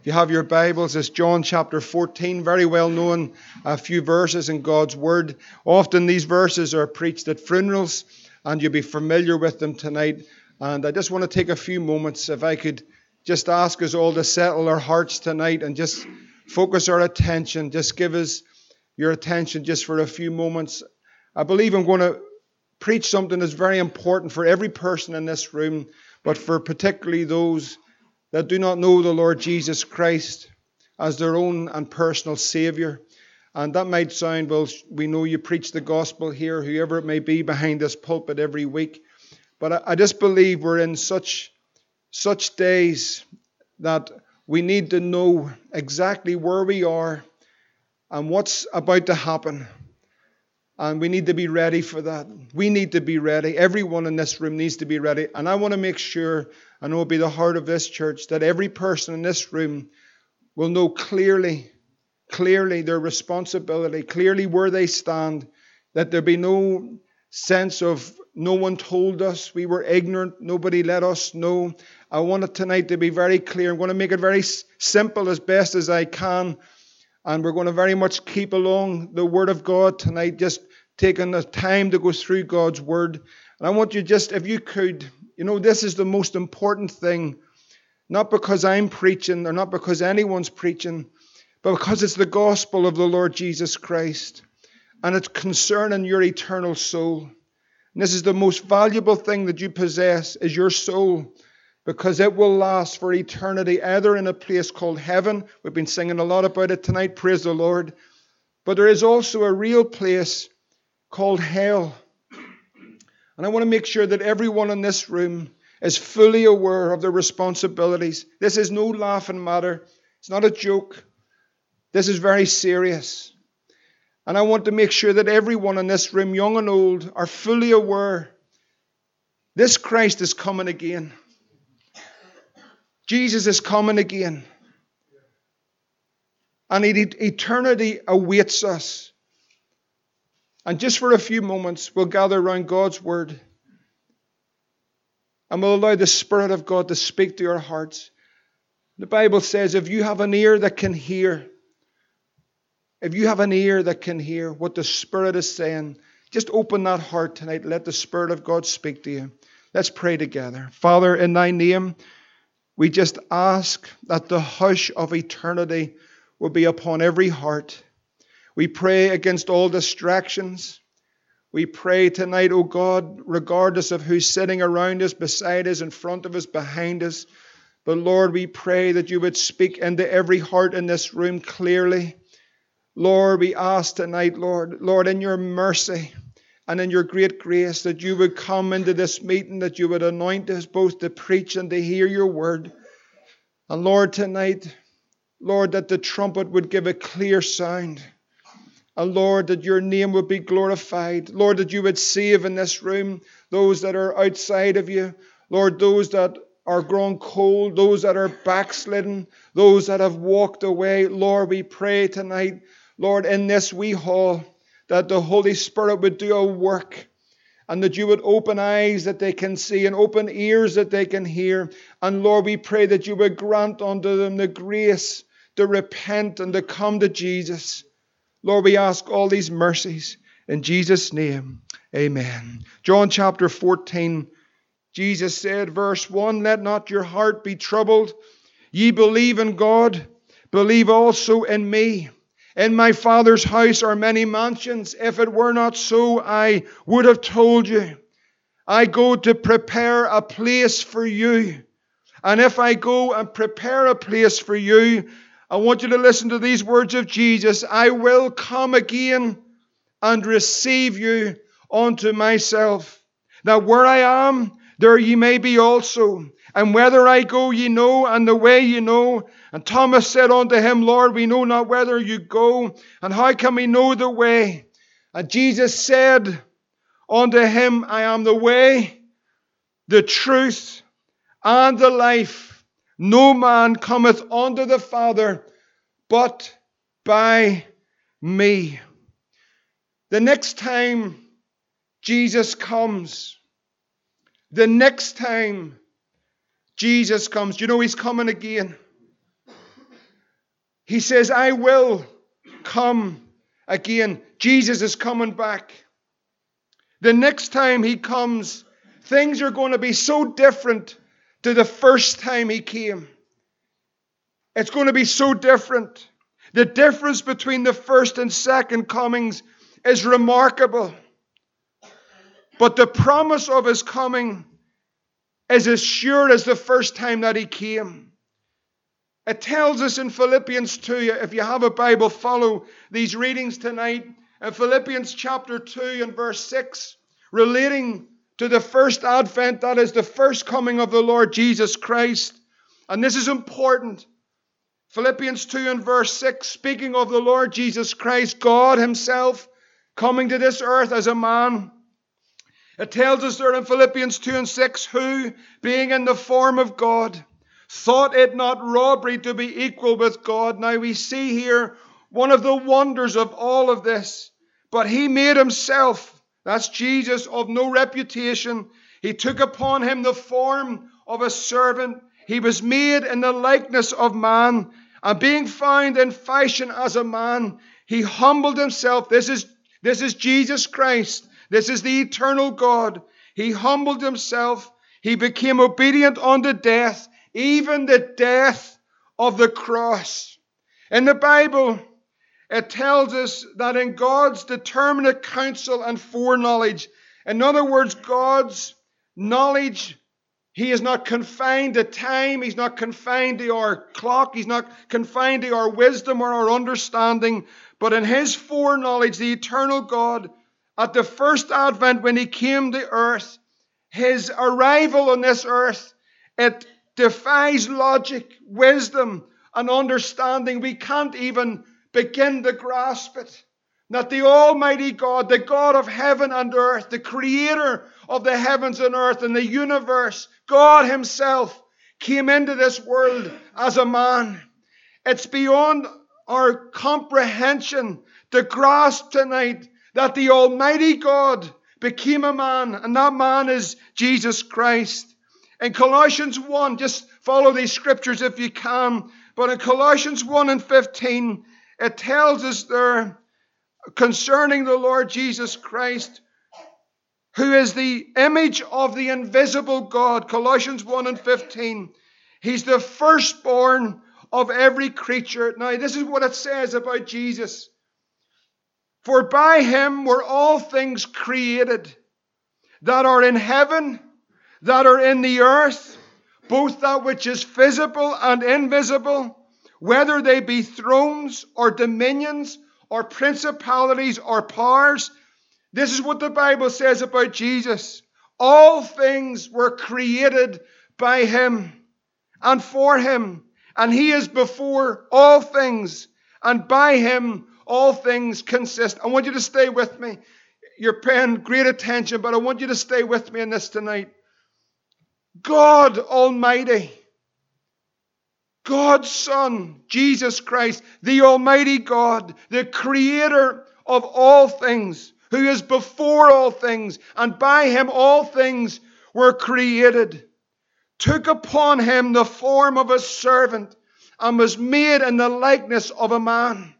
If you have your Bibles, it's John chapter 14, very well known, a few verses in God's Word. Often these verses are preached at funerals, and you'll be familiar with them tonight. And I just want to take a few moments, if I could just ask us all to settle our hearts tonight and just focus our attention. Just give us your attention just for a few moments. I believe I'm going to preach something that's very important for every person in this room, but for particularly those that do not know the Lord Jesus Christ as their own and personal Savior. And that might sound, well, we know you preach the gospel here, whoever it may be behind this pulpit every week. But I, I just believe we're in such, such days that we need to know exactly where we are and what's about to happen. And we need to be ready for that. We need to be ready. Everyone in this room needs to be ready. And I want to make sure and it will be the heart of this church that every person in this room will know clearly, clearly their responsibility, clearly where they stand, that there be no sense of no one told us, we were ignorant, nobody let us know. I want it tonight to be very clear. I'm going to make it very simple as best as I can. And we're going to very much keep along the Word of God tonight, just taking the time to go through God's Word. And I want you just, if you could, you know, this is the most important thing, not because I'm preaching or not because anyone's preaching, but because it's the gospel of the Lord Jesus Christ. And it's concerning your eternal soul. And this is the most valuable thing that you possess is your soul because it will last for eternity, either in a place called heaven. We've been singing a lot about it tonight, praise the Lord. But there is also a real place called hell. And I want to make sure that everyone in this room is fully aware of their responsibilities. This is no laughing matter, it's not a joke. This is very serious. And I want to make sure that everyone in this room, young and old, are fully aware this Christ is coming again. Jesus is coming again. And eternity awaits us. And just for a few moments, we'll gather around God's Word and we'll allow the Spirit of God to speak to our hearts. The Bible says if you have an ear that can hear, if you have an ear that can hear what the Spirit is saying, just open that heart tonight. Let the Spirit of God speak to you. Let's pray together. Father, in thy name, we just ask that the hush of eternity will be upon every heart. We pray against all distractions. We pray tonight, O God, regardless of who's sitting around us, beside us, in front of us, behind us. But Lord, we pray that you would speak into every heart in this room clearly. Lord, we ask tonight, Lord, Lord, in your mercy and in your great grace, that you would come into this meeting, that you would anoint us both to preach and to hear your word. And Lord, tonight, Lord, that the trumpet would give a clear sound. And Lord, that your name would be glorified. Lord, that you would save in this room those that are outside of you. Lord, those that are grown cold, those that are backslidden, those that have walked away. Lord, we pray tonight, Lord, in this wee hall, that the Holy Spirit would do a work and that you would open eyes that they can see and open ears that they can hear. And Lord, we pray that you would grant unto them the grace to repent and to come to Jesus. Lord, we ask all these mercies in Jesus' name. Amen. John chapter 14, Jesus said, verse 1 Let not your heart be troubled. Ye believe in God, believe also in me. In my Father's house are many mansions. If it were not so, I would have told you. I go to prepare a place for you. And if I go and prepare a place for you, I want you to listen to these words of Jesus I will come again and receive you unto myself. That where I am, there ye may be also. And whether I go, ye know, and the way ye know. And Thomas said unto him, Lord, we know not whither you go, and how can we know the way? And Jesus said unto him, I am the way, the truth, and the life. No man cometh unto the Father but by me. The next time Jesus comes, the next time Jesus comes, you know he's coming again. He says, I will come again. Jesus is coming back. The next time he comes, things are going to be so different to the first time he came. It's going to be so different. The difference between the first and second comings is remarkable. But the promise of his coming is as sure as the first time that he came. It tells us in Philippians 2, if you have a Bible, follow these readings tonight. In Philippians chapter 2 and verse 6, relating to the first advent, that is the first coming of the Lord Jesus Christ. And this is important. Philippians 2 and verse 6, speaking of the Lord Jesus Christ, God Himself coming to this earth as a man. It tells us there in Philippians 2 and 6, who, being in the form of God, thought it not robbery to be equal with God. Now we see here one of the wonders of all of this. But He made Himself, that's Jesus, of no reputation. He took upon Him the form of a servant. He was made in the likeness of man and being found in fashion as a man, he humbled himself. This is, this is Jesus Christ. This is the eternal God. He humbled himself. He became obedient unto death, even the death of the cross. In the Bible, it tells us that in God's determinate counsel and foreknowledge, in other words, God's knowledge he is not confined to time. He's not confined to our clock. He's not confined to our wisdom or our understanding. But in His foreknowledge, the eternal God, at the first advent when He came to earth, His arrival on this earth, it defies logic, wisdom, and understanding. We can't even begin to grasp it that the Almighty God, the God of heaven and earth, the creator of the heavens and earth and the universe, God Himself came into this world as a man. It's beyond our comprehension to grasp tonight that the Almighty God became a man, and that man is Jesus Christ. In Colossians 1, just follow these scriptures if you can, but in Colossians 1 and 15, it tells us there concerning the Lord Jesus Christ, who is the image of the invisible God. Colossians 1 and 15. He's the firstborn of every creature. Now, this is what it says about Jesus. For by him were all things created that are in heaven, that are in the earth, both that which is visible and invisible, whether they be thrones or dominions or principalities or powers. This is what the Bible says about Jesus. All things were created by him and for him, and he is before all things, and by him all things consist. I want you to stay with me. You're paying great attention, but I want you to stay with me in this tonight. God Almighty God's Son, Jesus Christ, the Almighty God, the Creator of all things, who is before all things, and by him all things were created, took upon him the form of a servant and was made in the likeness of a man.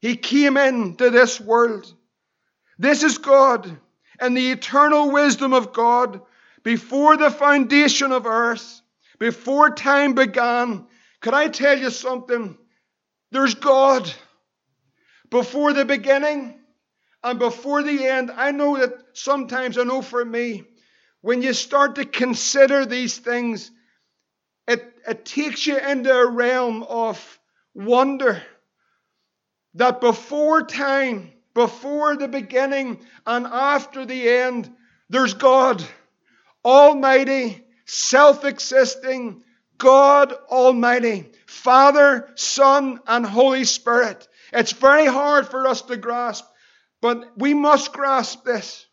He came into this world. This is God and the eternal wisdom of God before the foundation of earth, before time began. Could I tell you something? There's God before the beginning and before the end. I know that sometimes, I know for me, when you start to consider these things, it, it takes you into a realm of wonder that before time, before the beginning, and after the end, there's God, Almighty, self existing, God Almighty, Father, Son, and Holy Spirit. It's very hard for us to grasp, but we must grasp this.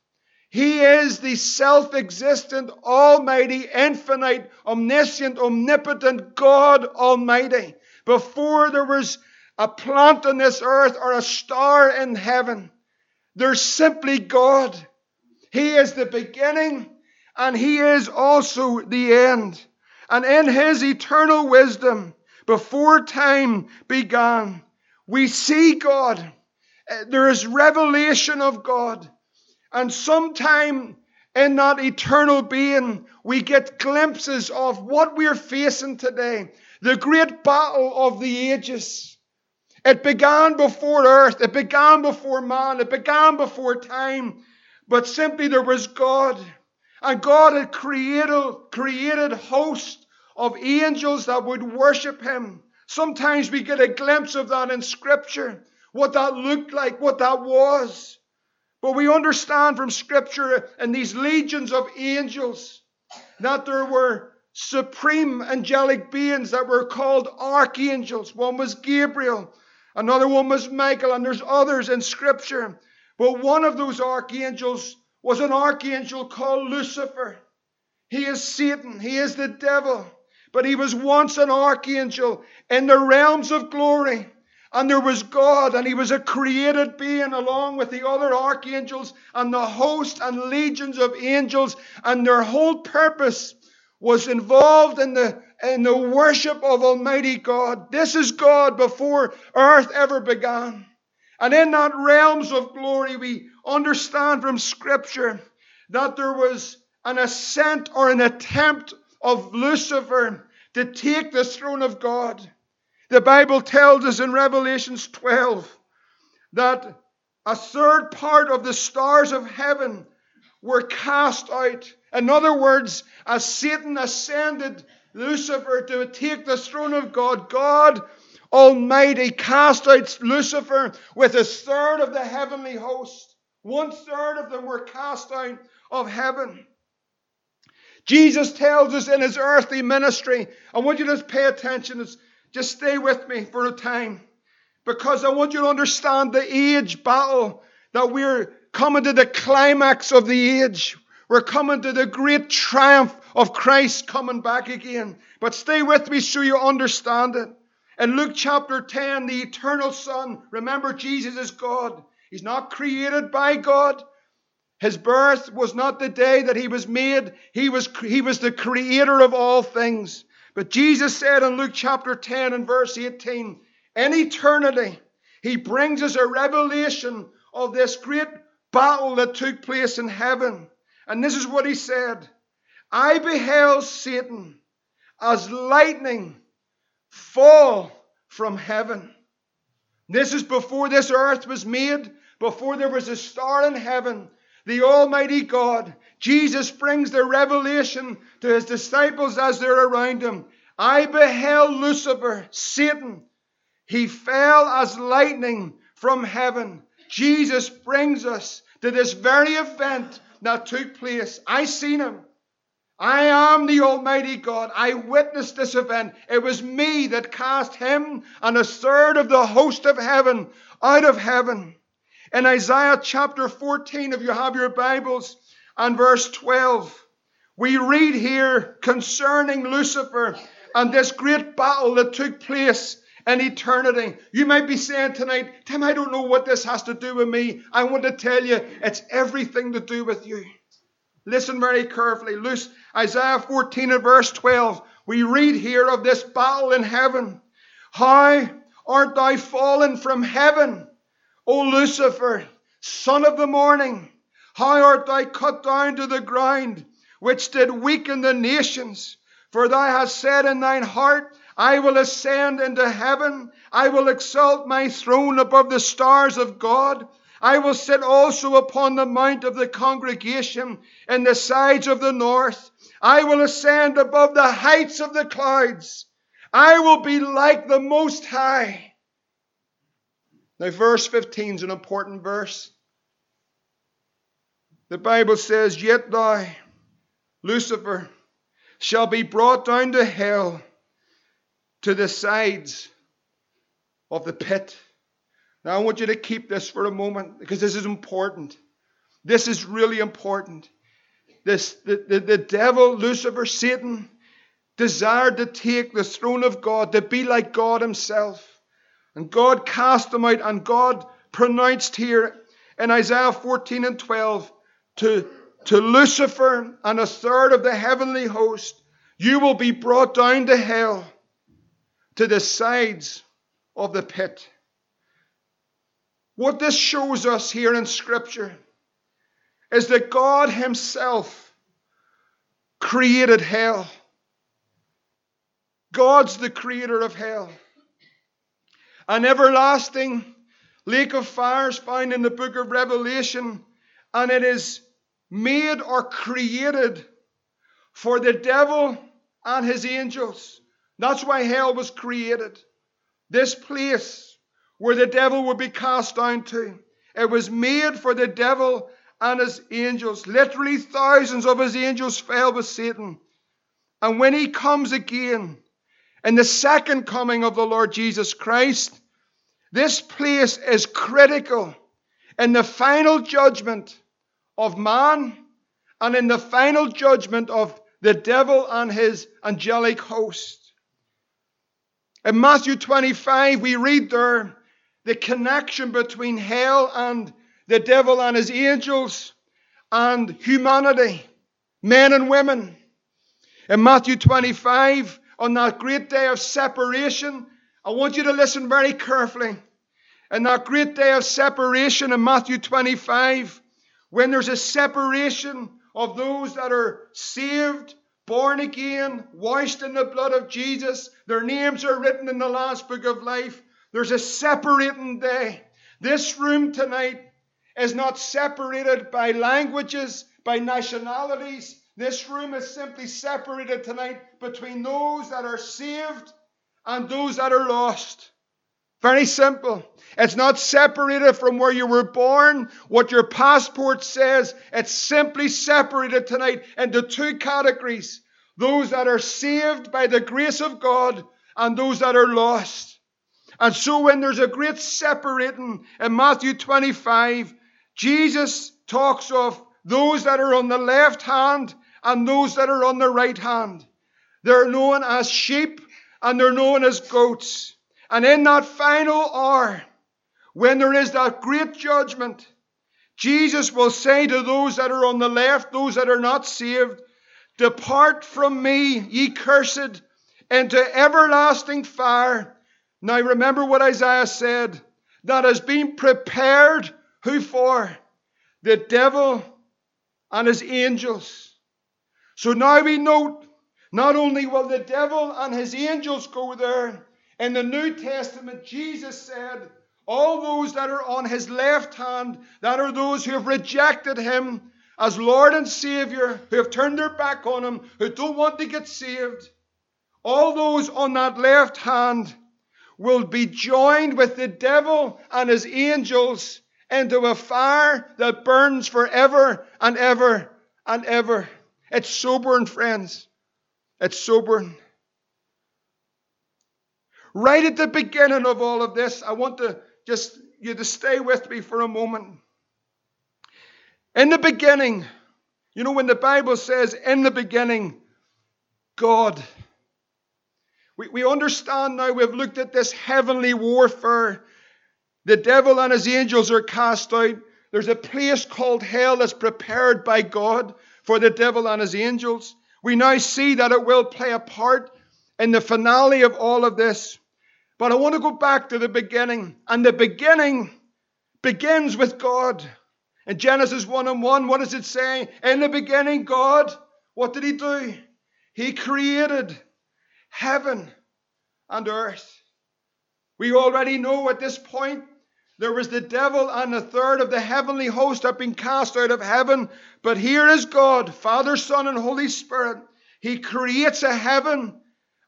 He is the self existent, almighty, infinite, omniscient, omnipotent God Almighty. Before there was a plant on this earth or a star in heaven, there's simply God. He is the beginning and He is also the end. And in his eternal wisdom, before time began. We see God. Uh, there is revelation of God. And sometime in that eternal being, we get glimpses of what we're facing today. The great battle of the ages. It began before earth. It began before man. It began before time. But simply there was God. And God had created, created hosts of angels that would worship him. Sometimes we get a glimpse of that in scripture, what that looked like, what that was. But we understand from scripture and these legions of angels that there were supreme angelic beings that were called archangels. One was Gabriel, another one was Michael, and there's others in scripture. But one of those archangels was an archangel called Lucifer. He is Satan, he is the devil. But he was once an archangel in the realms of glory. And there was God, and he was a created being along with the other archangels and the host and legions of angels. And their whole purpose was involved in the, in the worship of Almighty God. This is God before earth ever began. And in that realms of glory, we understand from Scripture that there was an ascent or an attempt of Lucifer to take the throne of God. The Bible tells us in Revelations 12 that a third part of the stars of heaven were cast out. In other words, as Satan ascended Lucifer to take the throne of God, God Almighty cast out Lucifer with a third of the heavenly host. One third of them were cast out of heaven. Jesus tells us in his earthly ministry, I want you to pay attention, just stay with me for a time, because I want you to understand the age battle that we're coming to the climax of the age. We're coming to the great triumph of Christ coming back again. But stay with me so you understand it. In Luke chapter 10, the eternal Son, remember Jesus is God. He's not created by God. His birth was not the day that he was made. He was, he was the creator of all things. But Jesus said in Luke chapter 10 and verse 18, in eternity, he brings us a revelation of this great battle that took place in heaven. And this is what he said I beheld Satan as lightning fall from heaven. This is before this earth was made, before there was a star in heaven. The Almighty God, Jesus brings the revelation to his disciples as they're around him. I beheld Lucifer, Satan. He fell as lightning from heaven. Jesus brings us to this very event that took place. I seen him. I am the Almighty God. I witnessed this event. It was me that cast him and a third of the host of heaven out of heaven. In Isaiah chapter 14, if you have your Bibles, and verse 12, we read here concerning Lucifer and this great battle that took place in eternity. You might be saying tonight, Tim, I don't know what this has to do with me. I want to tell you, it's everything to do with you. Listen very carefully. Luce, Isaiah 14 and verse 12. We read here of this battle in heaven. How art thou fallen from heaven, O Lucifer, son of the morning? How art thou cut down to the ground, which did weaken the nations? For thou hast said in thine heart, I will ascend into heaven. I will exalt my throne above the stars of God. I will sit also upon the mount of the congregation in the sides of the north. I will ascend above the heights of the clouds. I will be like the Most High. Now, verse 15 is an important verse. The Bible says, Yet thou, Lucifer, shall be brought down to hell to the sides of the pit. Now, I want you to keep this for a moment because this is important. This is really important. This, the, the, the devil, Lucifer, Satan, desired to take the throne of God, to be like God Himself. And God cast him out, and God pronounced here in Isaiah 14 and 12 to, to Lucifer and a third of the heavenly host, You will be brought down to hell to the sides of the pit. What this shows us here in Scripture is that God Himself created hell. God's the creator of hell. An everlasting lake of fire is found in the book of Revelation, and it is made or created for the devil and his angels. That's why hell was created. This place where the devil would be cast down to. It was made for the devil and his angels. Literally, thousands of his angels fell with Satan. And when he comes again, in the second coming of the Lord Jesus Christ, this place is critical in the final judgment of man and in the final judgment of the devil and his angelic host. In Matthew 25, we read there the connection between hell and the devil and his angels and humanity, men and women. In Matthew 25, on that great day of separation, I want you to listen very carefully. In that great day of separation in Matthew 25, when there's a separation of those that are saved born again, washed in the blood of Jesus. Their names are written in the last book of life. There's a separating day. This room tonight is not separated by languages, by nationalities. This room is simply separated tonight between those that are saved and those that are lost. Very simple. It's not separated from where you were born, what your passport says. It's simply separated tonight into two categories those that are saved by the grace of God and those that are lost. And so, when there's a great separating in Matthew 25, Jesus talks of those that are on the left hand and those that are on the right hand. They're known as sheep and they're known as goats. And in that final hour, when there is that great judgment, Jesus will say to those that are on the left, those that are not saved, Depart from me, ye cursed, into everlasting fire. Now remember what Isaiah said that has been prepared, who for? The devil and his angels. So now we note not only will the devil and his angels go there, in the New Testament, Jesus said, All those that are on his left hand, that are those who have rejected him as Lord and Savior, who have turned their back on him, who don't want to get saved, all those on that left hand will be joined with the devil and his angels into a fire that burns forever and ever and ever. It's sobering, friends. It's sobering. Right at the beginning of all of this, I want to just you to stay with me for a moment. In the beginning, you know, when the Bible says, in the beginning, God. We, we understand now, we've looked at this heavenly warfare. The devil and his angels are cast out. There's a place called hell that's prepared by God for the devil and his angels. We now see that it will play a part in the finale of all of this. But I want to go back to the beginning. And the beginning begins with God. In Genesis 1 and 1, what does it say? In the beginning, God, what did He do? He created heaven and earth. We already know at this point there was the devil and a third of the heavenly host have been cast out of heaven. But here is God, Father, Son, and Holy Spirit. He creates a heaven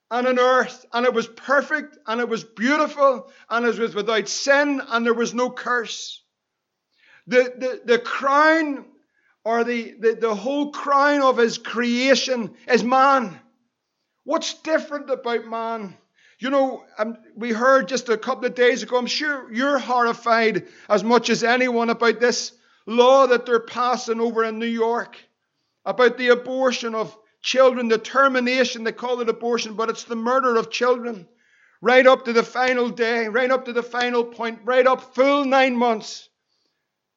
and an earth, and it was perfect, and it was beautiful, and it was without sin, and there was no curse. The, the, the crown, or the, the, the whole crown of his creation, is man. What's different about man? You know, um, we heard just a couple of days ago, I'm sure you're horrified as much as anyone about this law that they're passing over in New York about the abortion of children, the termination, they call it abortion, but it's the murder of children. Right up to the final day, right up to the final point, right up full nine months.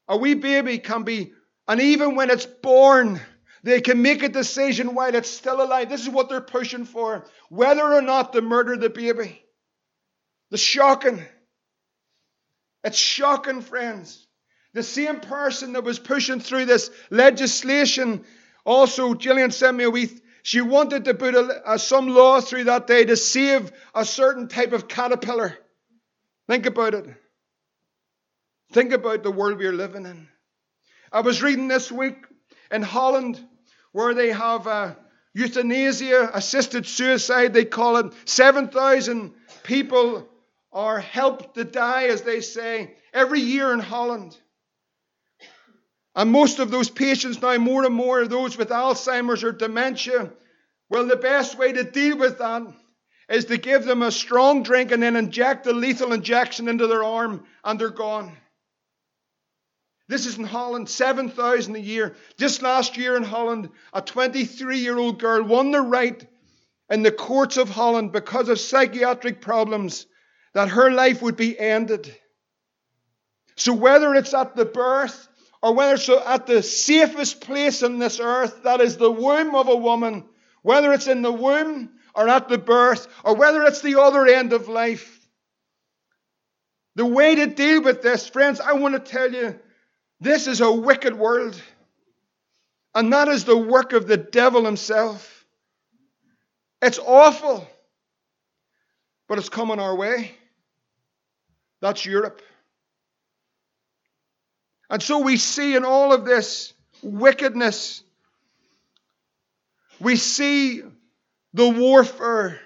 A wee baby can be, and even when it's born, they can make a decision while it's still alive. This is what they're pushing for whether or not to murder the baby. The shocking. It's shocking, friends. The same person that was pushing through this legislation, also, Gillian sent me a wee. She wanted to put a, a, some law through that day to save a certain type of caterpillar. Think about it. Think about the world we're living in. I was reading this week in Holland where they have uh, euthanasia, assisted suicide, they call it. 7,000 people are helped to die, as they say, every year in Holland. And most of those patients now, more and more, those with Alzheimer's or dementia. Well, the best way to deal with that is to give them a strong drink and then inject a lethal injection into their arm, and they're gone. This is in Holland, 7,000 a year. Just last year in Holland, a 23 year old girl won the right in the courts of Holland because of psychiatric problems that her life would be ended. So, whether it's at the birth or whether it's at the safest place on this earth, that is the womb of a woman, whether it's in the womb or at the birth, or whether it's the other end of life. The way to deal with this, friends, I want to tell you this is a wicked world. And that is the work of the devil himself. It's awful, but it's coming our way. That's Europe. And so we see in all of this wickedness, we see the warfare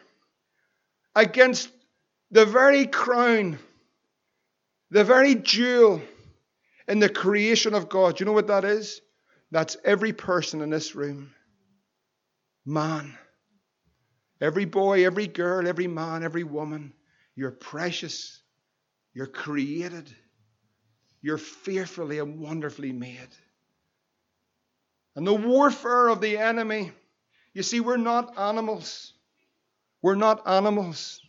against the very crown, the very jewel in the creation of God. Do you know what that is? That's every person in this room. Man. Every boy, every girl, every man, every woman. You're precious. You're created. You're fearfully and wonderfully made. And the warfare of the enemy, you see, we're not animals. We're not animals.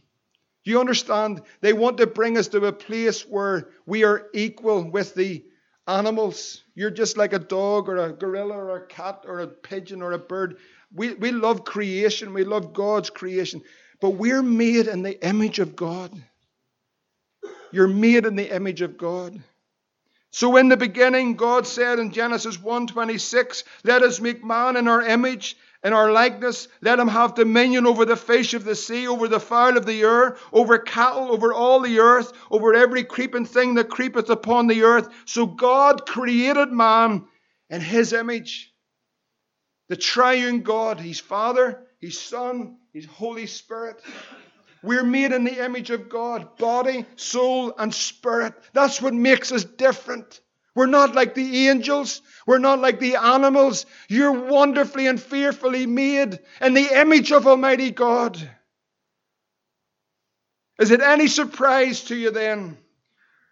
Do you understand? They want to bring us to a place where we are equal with the animals. You're just like a dog or a gorilla or a cat or a pigeon or a bird. We, we love creation, we love God's creation, but we're made in the image of God. You're made in the image of God. So in the beginning, God said in Genesis 1:26, "Let us make man in our image, in our likeness. Let him have dominion over the fish of the sea, over the fowl of the air, over cattle, over all the earth, over every creeping thing that creepeth upon the earth." So God created man in his image. The triune God, He's Father, He's Son, He's Holy Spirit. We're made in the image of God, body, soul, and spirit. That's what makes us different. We're not like the angels. We're not like the animals. You're wonderfully and fearfully made in the image of Almighty God. Is it any surprise to you then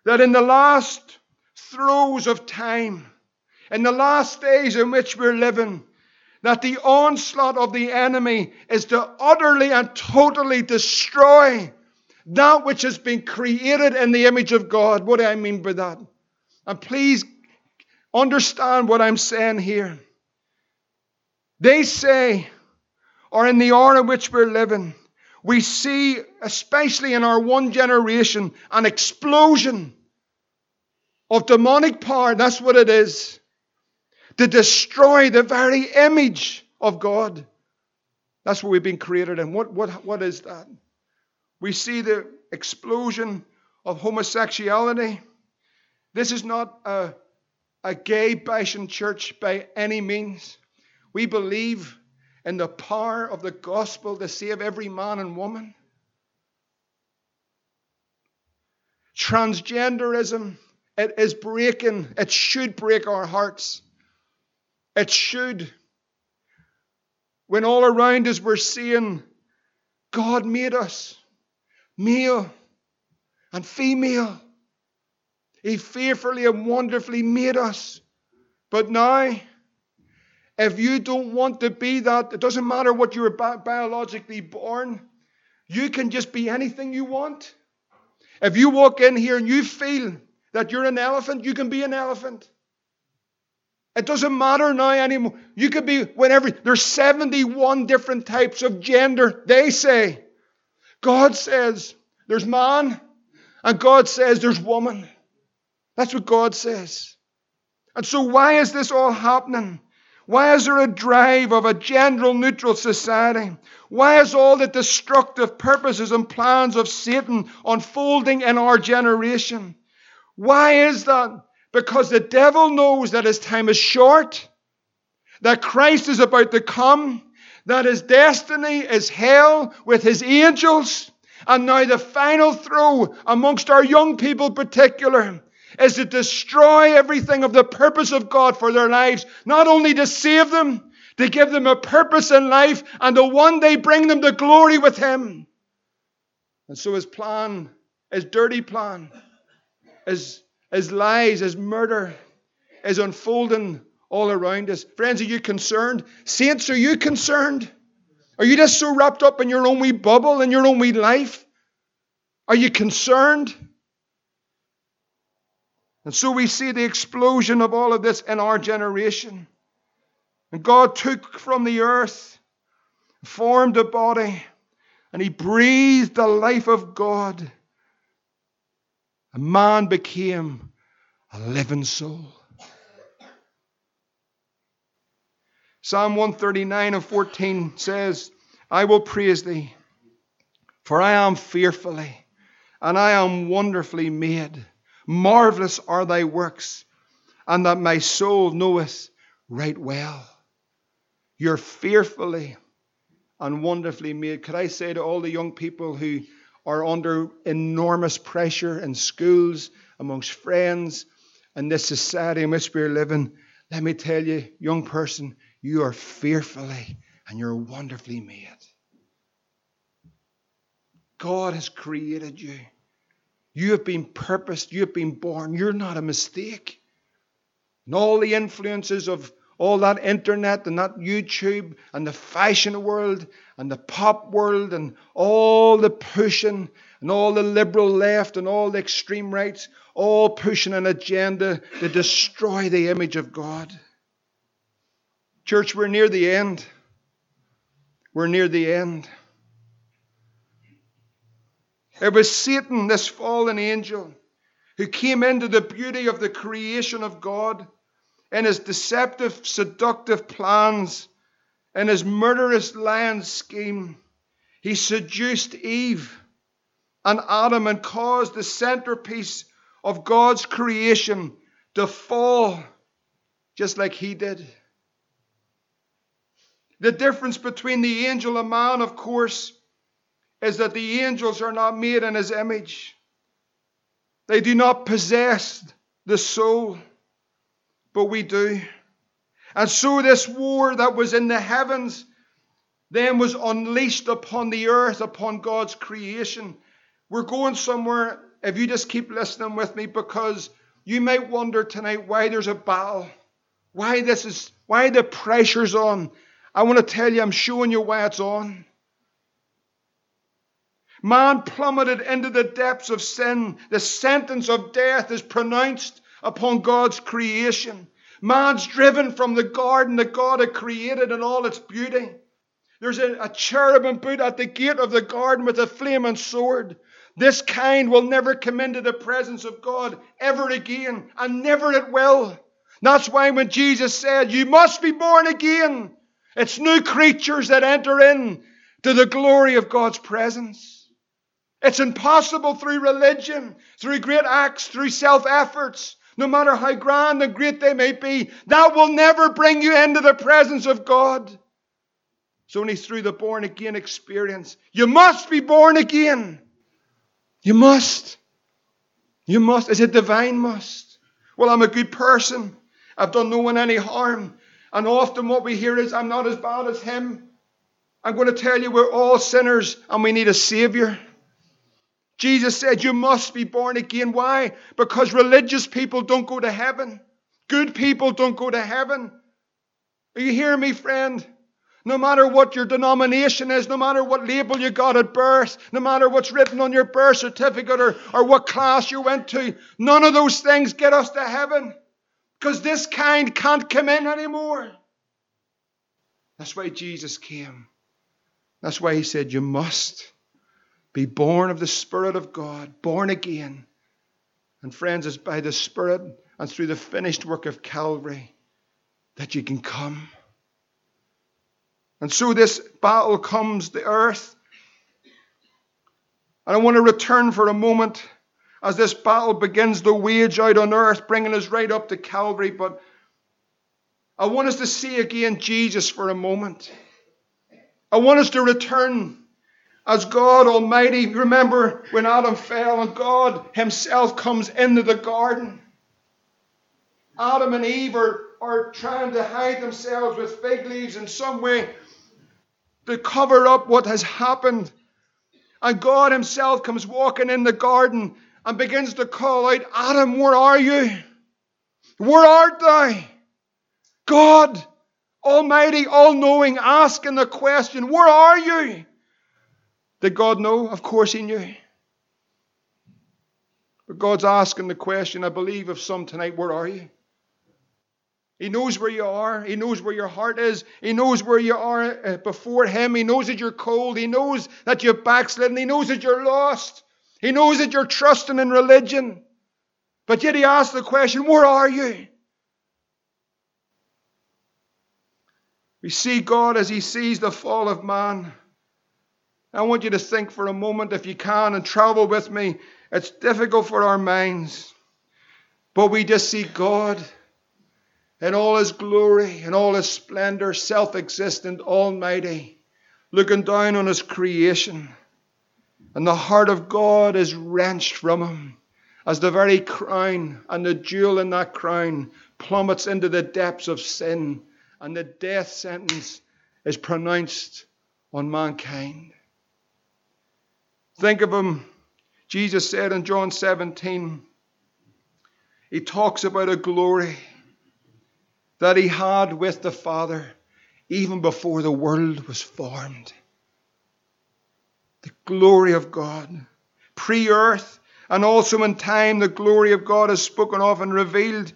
that in the last throes of time, in the last days in which we're living, that the onslaught of the enemy is to utterly and totally destroy that which has been created in the image of God. What do I mean by that? And please understand what I'm saying here. They say, or in the hour in which we're living, we see, especially in our one generation, an explosion of demonic power. That's what it is to destroy the very image of God. That's what we've been created in. What, what, what is that? We see the explosion of homosexuality. This is not a, a gay bashing church by any means. We believe in the power of the gospel to save every man and woman. Transgenderism, it is breaking, it should break our hearts. It should. When all around us we're seeing God made us male and female. He fearfully and wonderfully made us. But now, if you don't want to be that, it doesn't matter what you were bi- biologically born, you can just be anything you want. If you walk in here and you feel that you're an elephant, you can be an elephant. It doesn't matter now anymore. You could be whatever. There's 71 different types of gender, they say. God says, there's man, and God says there's woman. That's what God says. And so, why is this all happening? Why is there a drive of a gender neutral society? Why is all the destructive purposes and plans of Satan unfolding in our generation? Why is that? Because the devil knows that his time is short, that Christ is about to come, that his destiny is hell with his angels, and now the final throw amongst our young people, particular, is to destroy everything of the purpose of God for their lives, not only to save them, to give them a purpose in life, and to one day bring them to glory with Him. And so his plan, his dirty plan, his, his lies, as murder is unfolding all around us. Friends, are you concerned? Saints, are you concerned? Are you just so wrapped up in your own wee bubble, in your own wee life? Are you concerned? And so we see the explosion of all of this in our generation. And God took from the earth, formed a body, and He breathed the life of God. A man became a living soul. Psalm 139 and 14 says, I will praise thee, for I am fearfully and I am wonderfully made. Marvelous are thy works, and that my soul knoweth right well. You're fearfully and wonderfully made. Could I say to all the young people who are under enormous pressure in schools, amongst friends, and this society in which we're living, let me tell you, young person, you are fearfully and you're wonderfully made. God has created you. You have been purposed, you have been born. You're not a mistake. And all the influences of all that internet and that YouTube and the fashion world and the pop world and all the pushing and all the liberal left and all the extreme rights, all pushing an agenda to destroy the image of God. Church, we're near the end. We're near the end. It was Satan, this fallen angel, who came into the beauty of the creation of God in his deceptive, seductive plans, in his murderous lion scheme. He seduced Eve and Adam and caused the centerpiece of God's creation to fall just like he did. The difference between the angel and man, of course, is that the angels are not made in his image. They do not possess the soul, but we do. And so, this war that was in the heavens then was unleashed upon the earth, upon God's creation. We're going somewhere if you just keep listening with me because you might wonder tonight why there's a battle, why this is, why the pressure's on. I want to tell you, I'm showing you why it's on. Man plummeted into the depths of sin. The sentence of death is pronounced upon God's creation. Man's driven from the garden that God had created in all its beauty. There's a, a cherubim put at the gate of the garden with a flaming sword. This kind will never come into the presence of God ever again, and never it will. That's why when Jesus said, You must be born again, it's new creatures that enter in to the glory of God's presence. It's impossible through religion, through great acts, through self efforts, no matter how grand and great they may be. That will never bring you into the presence of God. It's only through the born again experience. You must be born again. You must. You must. It's a divine must. Well, I'm a good person. I've done no one any harm. And often what we hear is, I'm not as bad as him. I'm going to tell you, we're all sinners and we need a Savior. Jesus said, You must be born again. Why? Because religious people don't go to heaven. Good people don't go to heaven. Are you hearing me, friend? No matter what your denomination is, no matter what label you got at birth, no matter what's written on your birth certificate or, or what class you went to, none of those things get us to heaven. Because this kind can't come in anymore. That's why Jesus came. That's why he said, You must Be born of the Spirit of God, born again. And friends, it's by the Spirit and through the finished work of Calvary that you can come. And so this battle comes the earth. And I want to return for a moment as this battle begins to wage out on earth, bringing us right up to Calvary. But I want us to see again Jesus for a moment. I want us to return as God Almighty. Remember when Adam fell and God Himself comes into the garden? Adam and Eve are, are trying to hide themselves with fig leaves in some way to cover up what has happened. And God Himself comes walking in the garden and begins to call out, Adam, where are you? Where art thou? God, Almighty, all knowing, asking the question, Where are you? Did God know? Of course He knew. But God's asking the question, I believe, of some tonight, Where are you? He knows where you are. He knows where your heart is. He knows where you are uh, before Him. He knows that you're cold. He knows that you're backslidden. He knows that you're lost. He knows that you're trusting in religion. But yet He asks the question, Where are you? We see God as He sees the fall of man. I want you to think for a moment, if you can, and travel with me. It's difficult for our minds. But we just see God in all His glory, and all His splendor, self existent, almighty, looking down on His creation. And the heart of God is wrenched from Him as the very crown and the jewel in that crown plummets into the depths of sin and the death sentence is pronounced on mankind. Think of him. Jesus said in John 17, he talks about a glory that he had with the Father even before the world was formed. The glory of God. Pre earth and also in time, the glory of God is spoken of and revealed.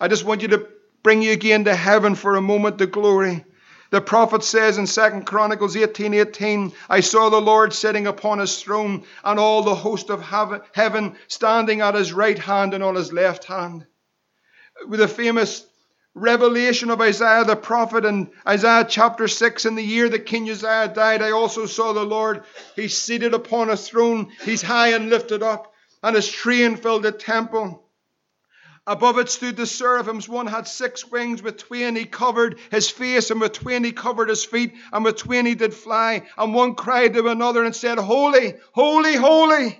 I just want you to bring you again to heaven for a moment, the glory. The prophet says in 2 Chronicles 18 18, I saw the Lord sitting upon his throne, and all the host of heaven standing at his right hand and on his left hand. With the famous revelation of Isaiah the prophet in Isaiah chapter 6, in the year that King Uzziah died, I also saw the Lord. He's seated upon a throne, he's high and lifted up, and his train filled the temple. Above it stood the seraphims. One had six wings, with twain he covered his face, and with twain he covered his feet, and with twain he did fly. And one cried to another and said, Holy, holy, holy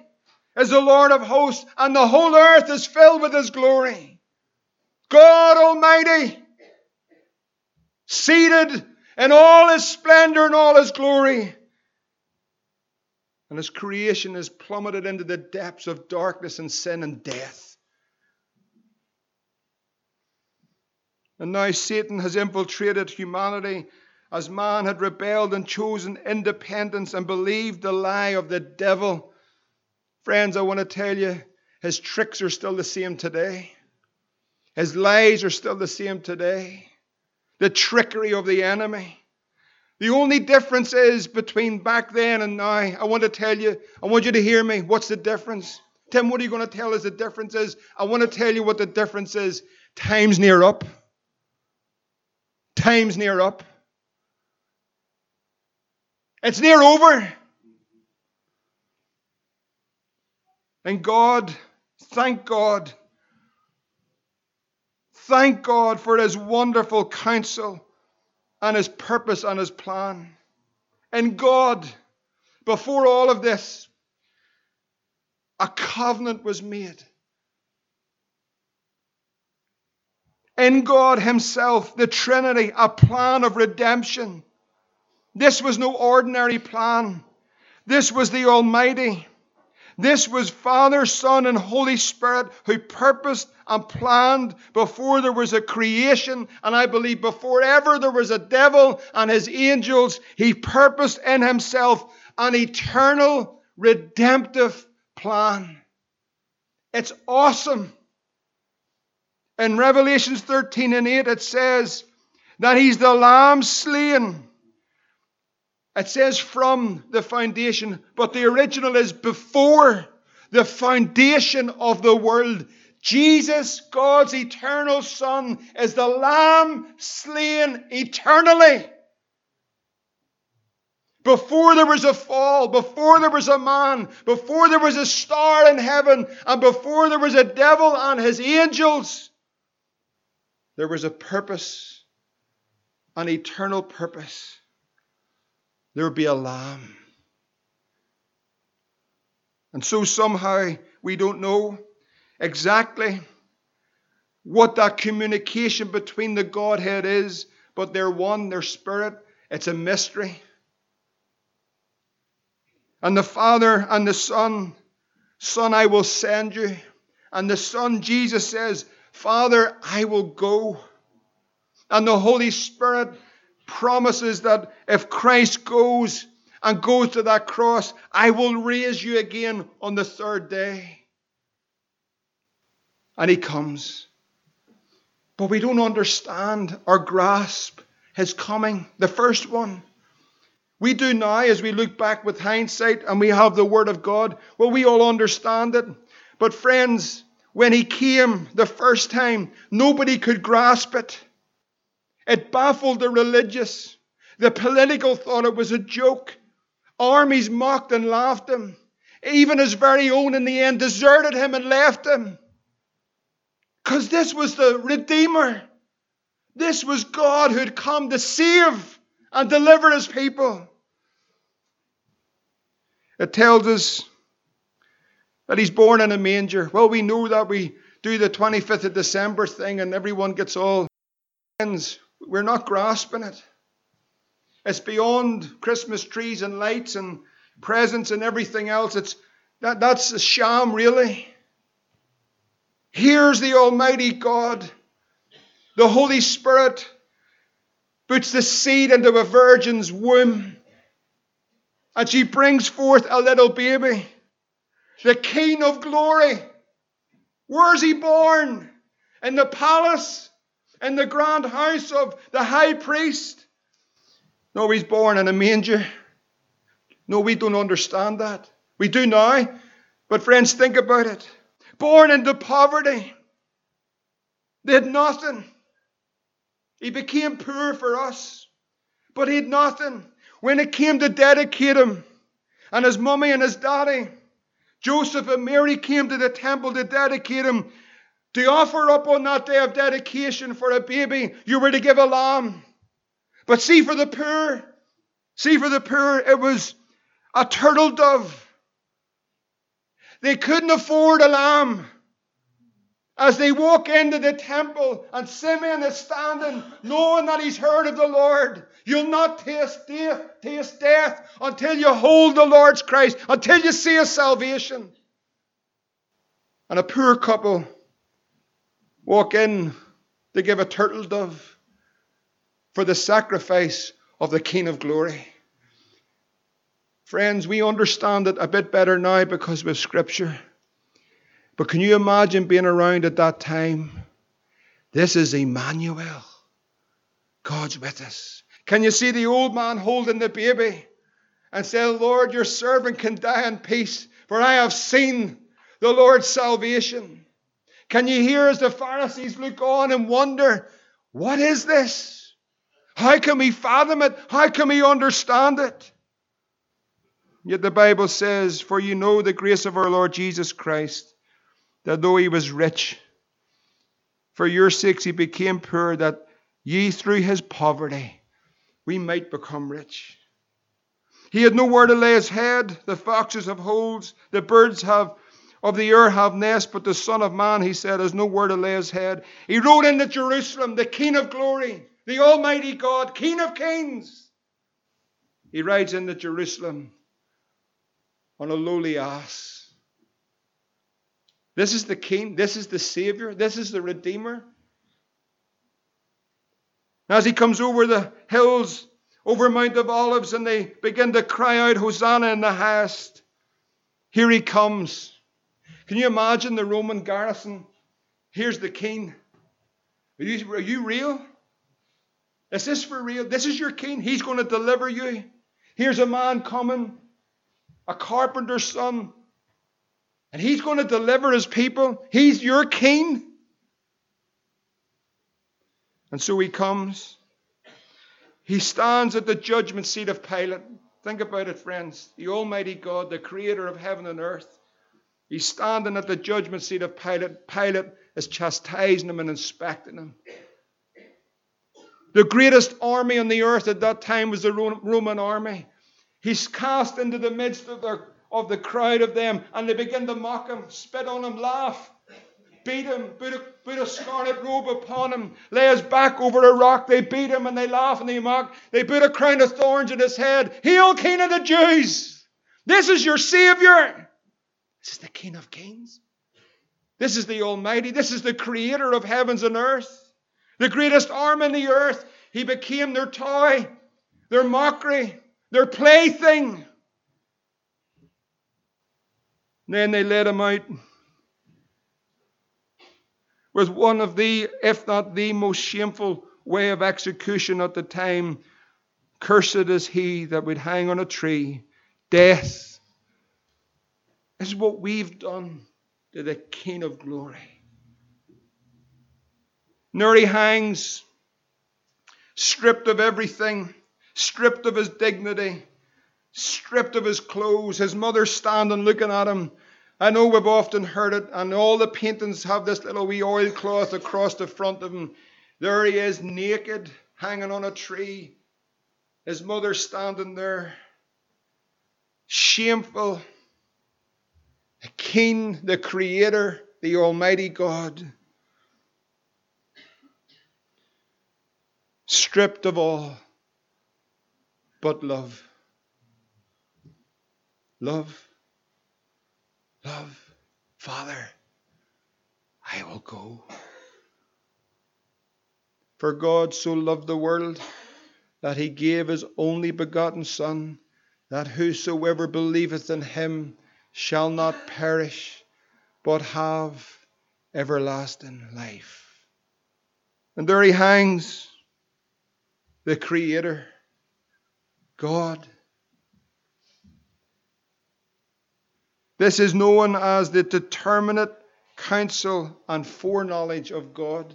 is the Lord of hosts, and the whole earth is filled with his glory. God Almighty, seated in all his splendor and all his glory. And his creation is plummeted into the depths of darkness and sin and death. And now Satan has infiltrated humanity as man had rebelled and chosen independence and believed the lie of the devil. Friends, I want to tell you, his tricks are still the same today. His lies are still the same today. The trickery of the enemy. The only difference is between back then and now. I want to tell you, I want you to hear me. What's the difference? Tim, what are you going to tell us the difference is? I want to tell you what the difference is. Time's near up. Time's near up. It's near over. And God, thank God, thank God for His wonderful counsel and His purpose and His plan. And God, before all of this, a covenant was made. In God Himself, the Trinity, a plan of redemption. This was no ordinary plan. This was the Almighty. This was Father, Son, and Holy Spirit who purposed and planned before there was a creation, and I believe before ever there was a devil and his angels. He purposed in Himself an eternal redemptive plan. It's awesome. In Revelations 13 and 8, it says that he's the lamb slain. It says from the foundation, but the original is before the foundation of the world. Jesus, God's eternal Son, is the Lamb slain eternally. Before there was a fall, before there was a man, before there was a star in heaven, and before there was a devil and his angels, there was a purpose, an eternal purpose. There would be a lamb. And so somehow we don't know exactly what that communication between the Godhead is, but they're one, they're spirit. It's a mystery. And the Father and the Son, Son, I will send you. And the Son, Jesus says, Father, I will go. And the Holy Spirit promises that if Christ goes and goes to that cross, I will raise you again on the third day. And he comes. But we don't understand or grasp his coming, the first one. We do now, as we look back with hindsight and we have the Word of God, well, we all understand it. But, friends, when He came the first time, nobody could grasp it. It baffled the religious. The political thought it was a joke. Armies mocked and laughed him. Even his very own, in the end, deserted him and left him. Because this was the Redeemer. This was God who'd come to save and deliver his people. It tells us that he's born in a manger. Well, we know that we do the 25th of December thing and everyone gets all ends. We're not grasping it. It's beyond Christmas trees and lights and presents and everything else. It's that, that's a sham, really. Here's the Almighty God. The Holy Spirit puts the seed into a virgin's womb. And she brings forth a little baby, the King of glory. Where's he born? In the palace, in the grand house of the high priest. No, he's born in a manger. No, we don't understand that. We do now. But, friends, think about it. Born into poverty, they had nothing. He became poor for us, but he had nothing. When it came to dedicate him, and his mummy and his daddy, Joseph and Mary came to the temple to dedicate him, to offer up on that day of dedication for a baby, you were to give a lamb. But see for the poor, see for the poor, it was a turtle dove. They couldn't afford a lamb. As they walk into the temple and Simeon is standing, knowing that he's heard of the Lord, you'll not taste death, taste death until you hold the Lord's Christ, until you see his salvation. And a poor couple walk in they give a turtle dove for the sacrifice of the King of glory. Friends, we understand it a bit better now because of Scripture. But can you imagine being around at that time? This is Emmanuel. God's with us. Can you see the old man holding the baby and say, Lord, your servant can die in peace, for I have seen the Lord's salvation? Can you hear as the Pharisees look on and wonder, what is this? How can we fathom it? How can we understand it? Yet the Bible says, For you know the grace of our Lord Jesus Christ that though he was rich, for your sakes he became poor, that ye through his poverty we might become rich. He had nowhere to lay his head. The foxes have holes, the birds have of the air have nests, but the Son of Man, he said, has nowhere to lay his head. He rode into Jerusalem, the King of glory, the Almighty God, King of kings. He rides into Jerusalem on a lowly ass this is the King. This is the Savior. This is the Redeemer. As he comes over the hills, over Mount of Olives, and they begin to cry out, Hosanna in the highest, here he comes. Can you imagine the Roman garrison? Here's the king. Are you, are you real? Is this for real? This is your king. He's going to deliver you. Here's a man coming, a carpenter's son, and he's going to deliver his people. He's your king. And so he comes. He stands at the judgment seat of Pilate. Think about it, friends. The Almighty God, the creator of heaven and earth. He's standing at the judgment seat of Pilate. Pilate is chastising him and inspecting him. The greatest army on the earth at that time was the Roman army. He's cast into the midst of the, of the crowd of them, and they begin to mock him, spit on him, laugh, beat him, put a, put a scarlet robe upon him, lay his back over a rock. They beat him and they laugh and they mock. They put a crown of thorns in his head. Hail, King of the Jews! This is your Savior. This is the King of Kings. This is the Almighty. This is the Creator of heavens and earth the greatest arm in the earth. He became their toy, their mockery, their plaything. Then they led him out with one of the, if not the most shameful way of execution at the time. Cursed is he that would hang on a tree. Death is what we've done to the King of glory. He hangs, stripped of everything, stripped of his dignity, stripped of his clothes, his mother standing looking at him. I know we've often heard it, and all the paintings have this little wee oilcloth across the front of him. There he is, naked, hanging on a tree. His mother standing there, shameful. The King, the Creator, the Almighty God. stripped of all but love. Love. Love. Father, I will go. For God so loved the world that he gave his only begotten Son, that whosoever believeth in him shall not perish, but have everlasting life. And there he hangs the Creator, God. This is known as the determinate counsel and foreknowledge of God.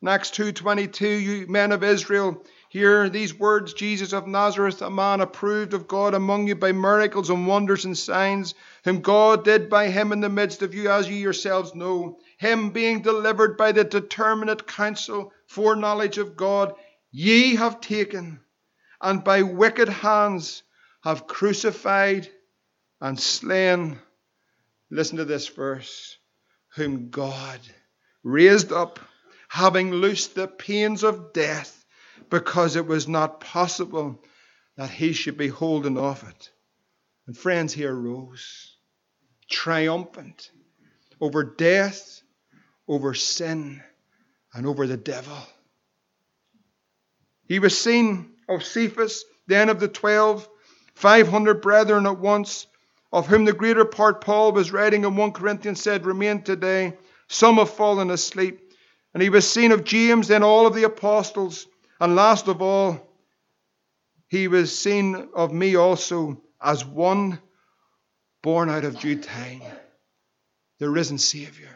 In Acts 2.22, you men of Israel, hear these words, Jesus of Nazareth, a man approved of God among you by miracles and wonders and signs, whom God did by him in the midst of you, as you yourselves know, him being delivered by the determinate counsel, foreknowledge of God, ye have taken, and by wicked hands have crucified and slain. Listen to this verse whom God raised up, having loosed the pains of death, because it was not possible that he should be holding of it. And friends, he arose, triumphant over death, over sin, and over the devil. He was seen of Cephas, then of the twelve, five hundred brethren at once, of whom the greater part Paul was writing in 1 Corinthians said, Remain today. Some have fallen asleep. And he was seen of James, then all of the apostles. And last of all, he was seen of me also as one born out of due time, the risen Saviour.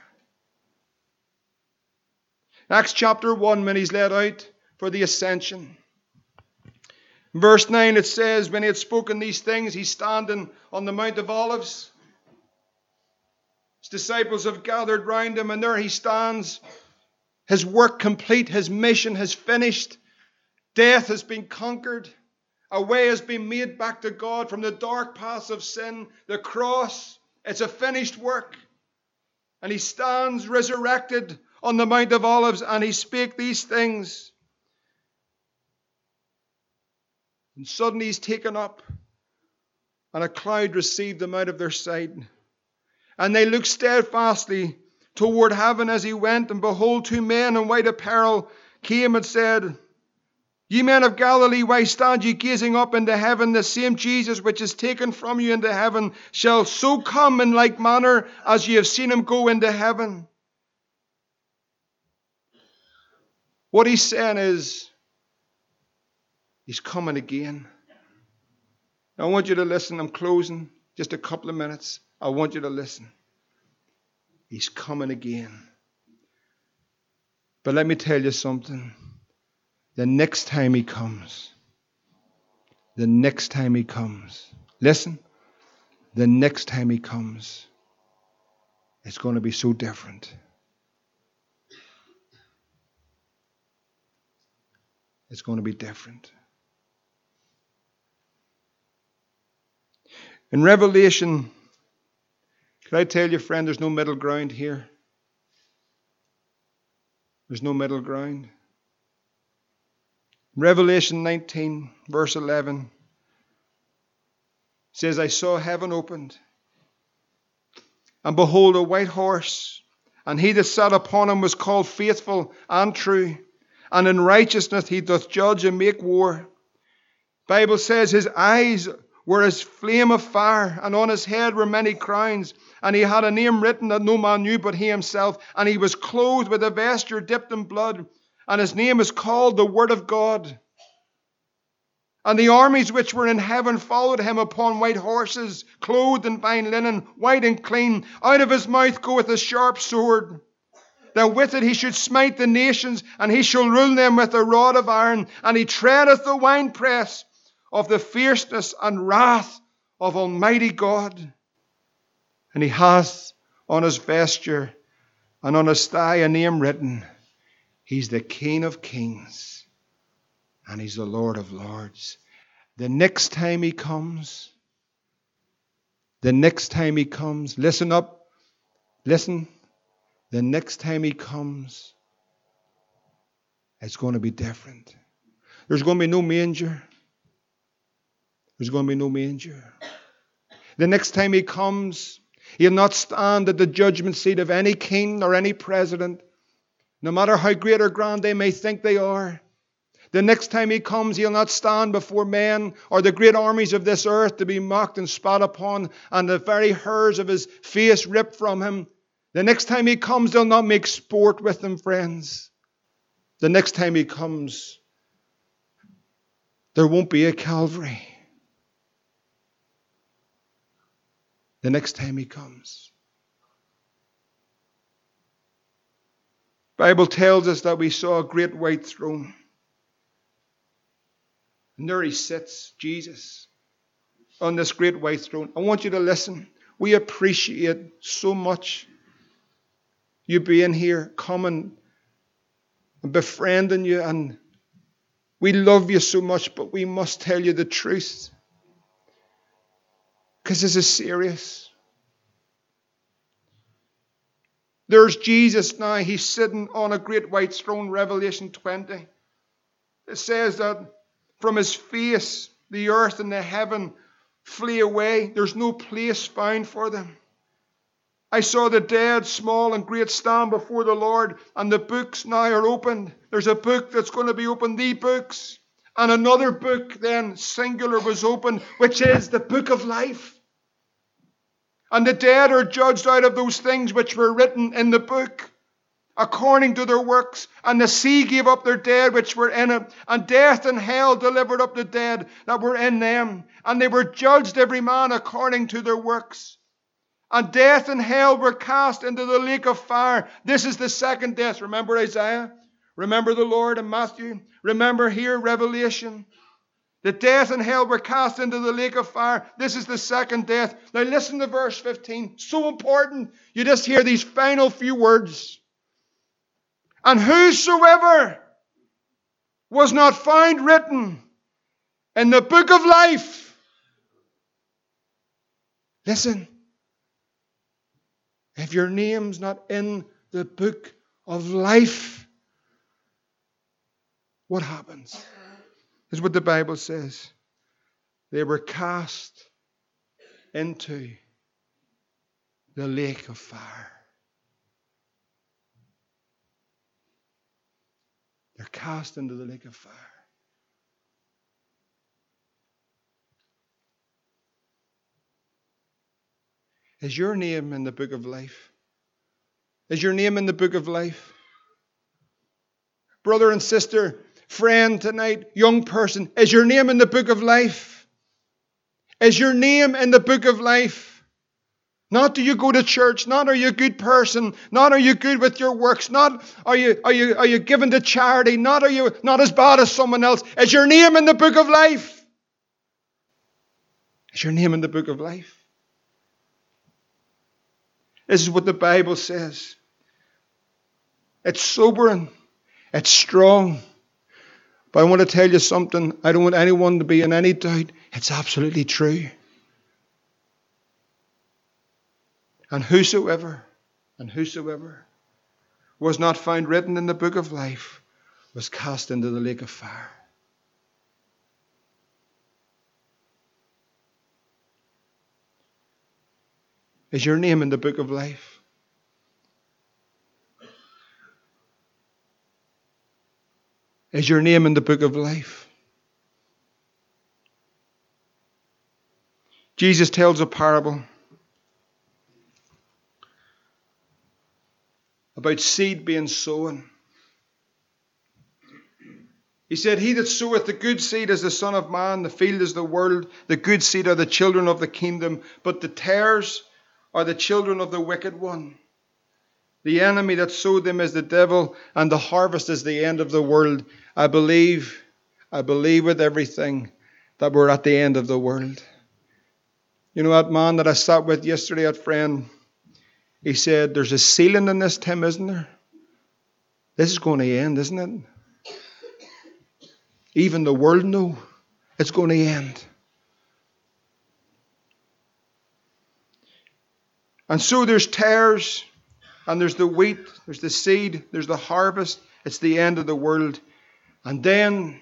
Acts chapter 1, when he's led out for the ascension. Verse 9 it says, When he had spoken these things, he's standing on the Mount of Olives. His disciples have gathered round him, and there he stands. His work complete, his mission has finished. Death has been conquered. A way has been made back to God from the dark paths of sin. The cross, it's a finished work. And he stands resurrected on the Mount of Olives, and he spake these things. And suddenly he's taken up, and a cloud received them out of their sight. And they looked steadfastly toward heaven as he went, and behold, two men in white apparel came and said, Ye men of Galilee, why stand ye gazing up into heaven? The same Jesus which is taken from you into heaven shall so come in like manner as ye have seen him go into heaven. What he's saying is, He's coming again. I want you to listen. I'm closing just a couple of minutes. I want you to listen. He's coming again. But let me tell you something. The next time he comes, the next time he comes, listen, the next time he comes, it's going to be so different. It's going to be different. In Revelation, can I tell you, friend, there's no middle ground here? There's no middle ground. Revelation 19, verse 11 says, I saw heaven opened, and behold, a white horse, and he that sat upon him was called faithful and true, and in righteousness he doth judge and make war. Bible says his eyes were as flame of fire, and on his head were many crowns. And he had a name written that no man knew but he himself. And he was clothed with a vesture dipped in blood, and his name is called the Word of God. And the armies which were in heaven followed him upon white horses, clothed in fine linen, white and clean. Out of his mouth goeth a sharp sword, that with it he should smite the nations, and he shall rule them with a rod of iron. And he treadeth the winepress of the fierceness and wrath of Almighty God. And he hath on his vesture and on his thigh a name written He's the King of Kings and He's the Lord of Lords. The next time He comes, the next time He comes, listen up, listen. The next time He comes, it's going to be different. There's going to be no manger. There's going to be no manger. The next time he comes, he'll not stand at the judgment seat of any king or any president, no matter how great or grand they may think they are. The next time he comes, he'll not stand before men or the great armies of this earth to be mocked and spat upon, and the very hairs of his face ripped from him. The next time he comes, they'll not make sport with him, friends. The next time he comes, there won't be a Calvary. The next time he comes. Bible tells us that we saw a great white throne. And there he sits, Jesus, on this great white throne. I want you to listen. We appreciate so much you being here, coming and befriending you, and we love you so much, but we must tell you the truth. Because this is serious. There's Jesus now. He's sitting on a great white throne, Revelation 20. It says that from his face, the earth and the heaven flee away. There's no place found for them. I saw the dead, small and great, stand before the Lord, and the books now are opened. There's a book that's going to be opened, the books. And another book, then, singular, was opened, which is the book of life. And the dead are judged out of those things which were written in the book, according to their works. And the sea gave up their dead which were in it, and death and hell delivered up the dead that were in them. And they were judged every man according to their works. And death and hell were cast into the lake of fire. This is the second death. Remember Isaiah? Remember the Lord in Matthew? Remember here, Revelation? The death and hell were cast into the lake of fire. This is the second death. Now listen to verse 15. So important. You just hear these final few words. And whosoever was not found written in the book of life. Listen. If your name's not in the book of life, what happens? Is what the Bible says. They were cast into the lake of fire. They're cast into the lake of fire. Is your name in the book of life? Is your name in the book of life? Brother and sister, friend tonight, young person, is your name in the book of life? Is your name in the book of life? Not do you go to church, not are you a good person, not are you good with your works, not are you are you are you given to charity, not are you not as bad as someone else. Is your name in the book of life? Is your name in the book of life? This is what the Bible says. It's sobering. It's strong. But I want to tell you something. I don't want anyone to be in any doubt. It's absolutely true. And whosoever, and whosoever was not found written in the book of life was cast into the lake of fire. Is your name in the book of life? Is your name in the book of life? Jesus tells a parable about seed being sown. He said, He that soweth the good seed is the Son of Man, the field is the world, the good seed are the children of the kingdom, but the tares are the children of the wicked one. The enemy that sowed them is the devil, and the harvest is the end of the world. I believe, I believe with everything that we're at the end of the world. You know that man that I sat with yesterday, that friend, he said, There's a ceiling in this, Tim, isn't there? This is going to end, isn't it? Even the world know it's going to end. And so there's tares, and there's the wheat, there's the seed, there's the harvest. It's the end of the world. And then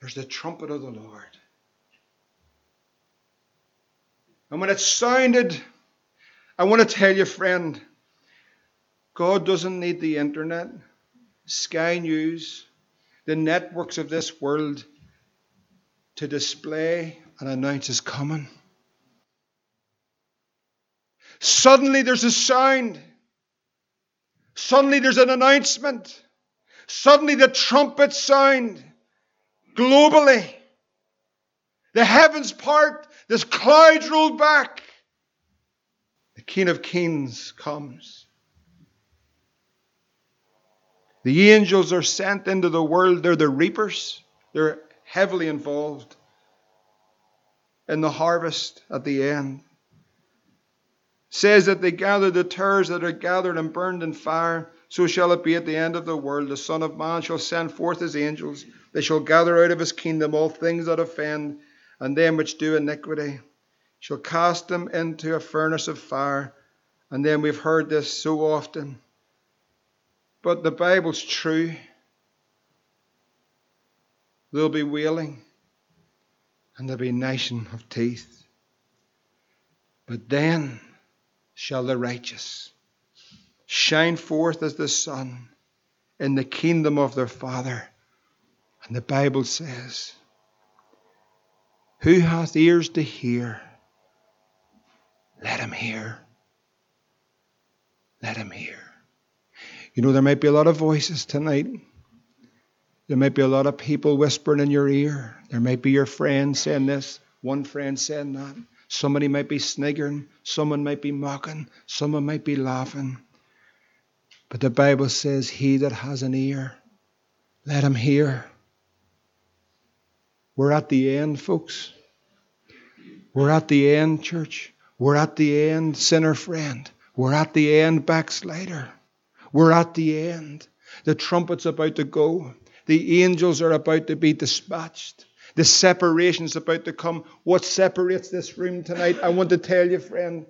there's the trumpet of the Lord. And when it sounded, I want to tell you, friend, God doesn't need the internet, Sky News, the networks of this world to display and announce His coming. Suddenly there's a sound. Suddenly there's an announcement. Suddenly the trumpet sound globally. The heavens part, this clouds rolled back. The King of Kings comes. The angels are sent into the world. They're the reapers. They're heavily involved in the harvest at the end says that they gather the tares that are gathered and burned in fire. So shall it be at the end of the world. The Son of Man shall send forth his angels. They shall gather out of his kingdom all things that offend, and them which do iniquity. Shall cast them into a furnace of fire. And then we've heard this so often. But the Bible's true. There'll be wailing, and there'll be gnashing of teeth. But then shall the righteous shine forth as the sun in the kingdom of their Father. And the Bible says, Who hath ears to hear? Let him hear. Let him hear. You know, there might be a lot of voices tonight. There might be a lot of people whispering in your ear. There might be your friend saying this, one friend saying that. Somebody might be sniggering, someone might be mocking, someone might be laughing. But the Bible says, He that has an ear, let him hear. We're at the end, folks. We're at the end, church. We're at the end, sinner friend. We're at the end, backslider. We're at the end. The trumpet's about to go. The angels are about to be dispatched. The separation is about to come. What separates this room tonight? I want to tell you, friend,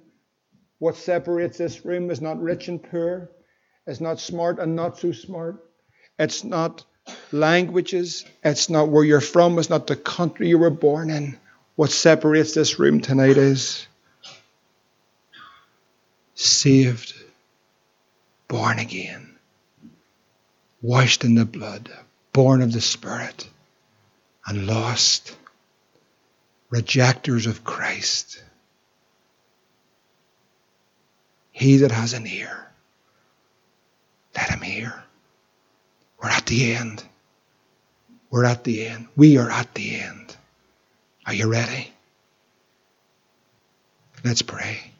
what separates this room is not rich and poor, it's not smart and not so smart, it's not languages, it's not where you're from, it's not the country you were born in. What separates this room tonight is saved, born again, washed in the blood, born of the Spirit and lost, rejectors of Christ. He that has an ear, let him hear. We're at the end. We're at the end. We are at the end. Are you ready? Let's pray.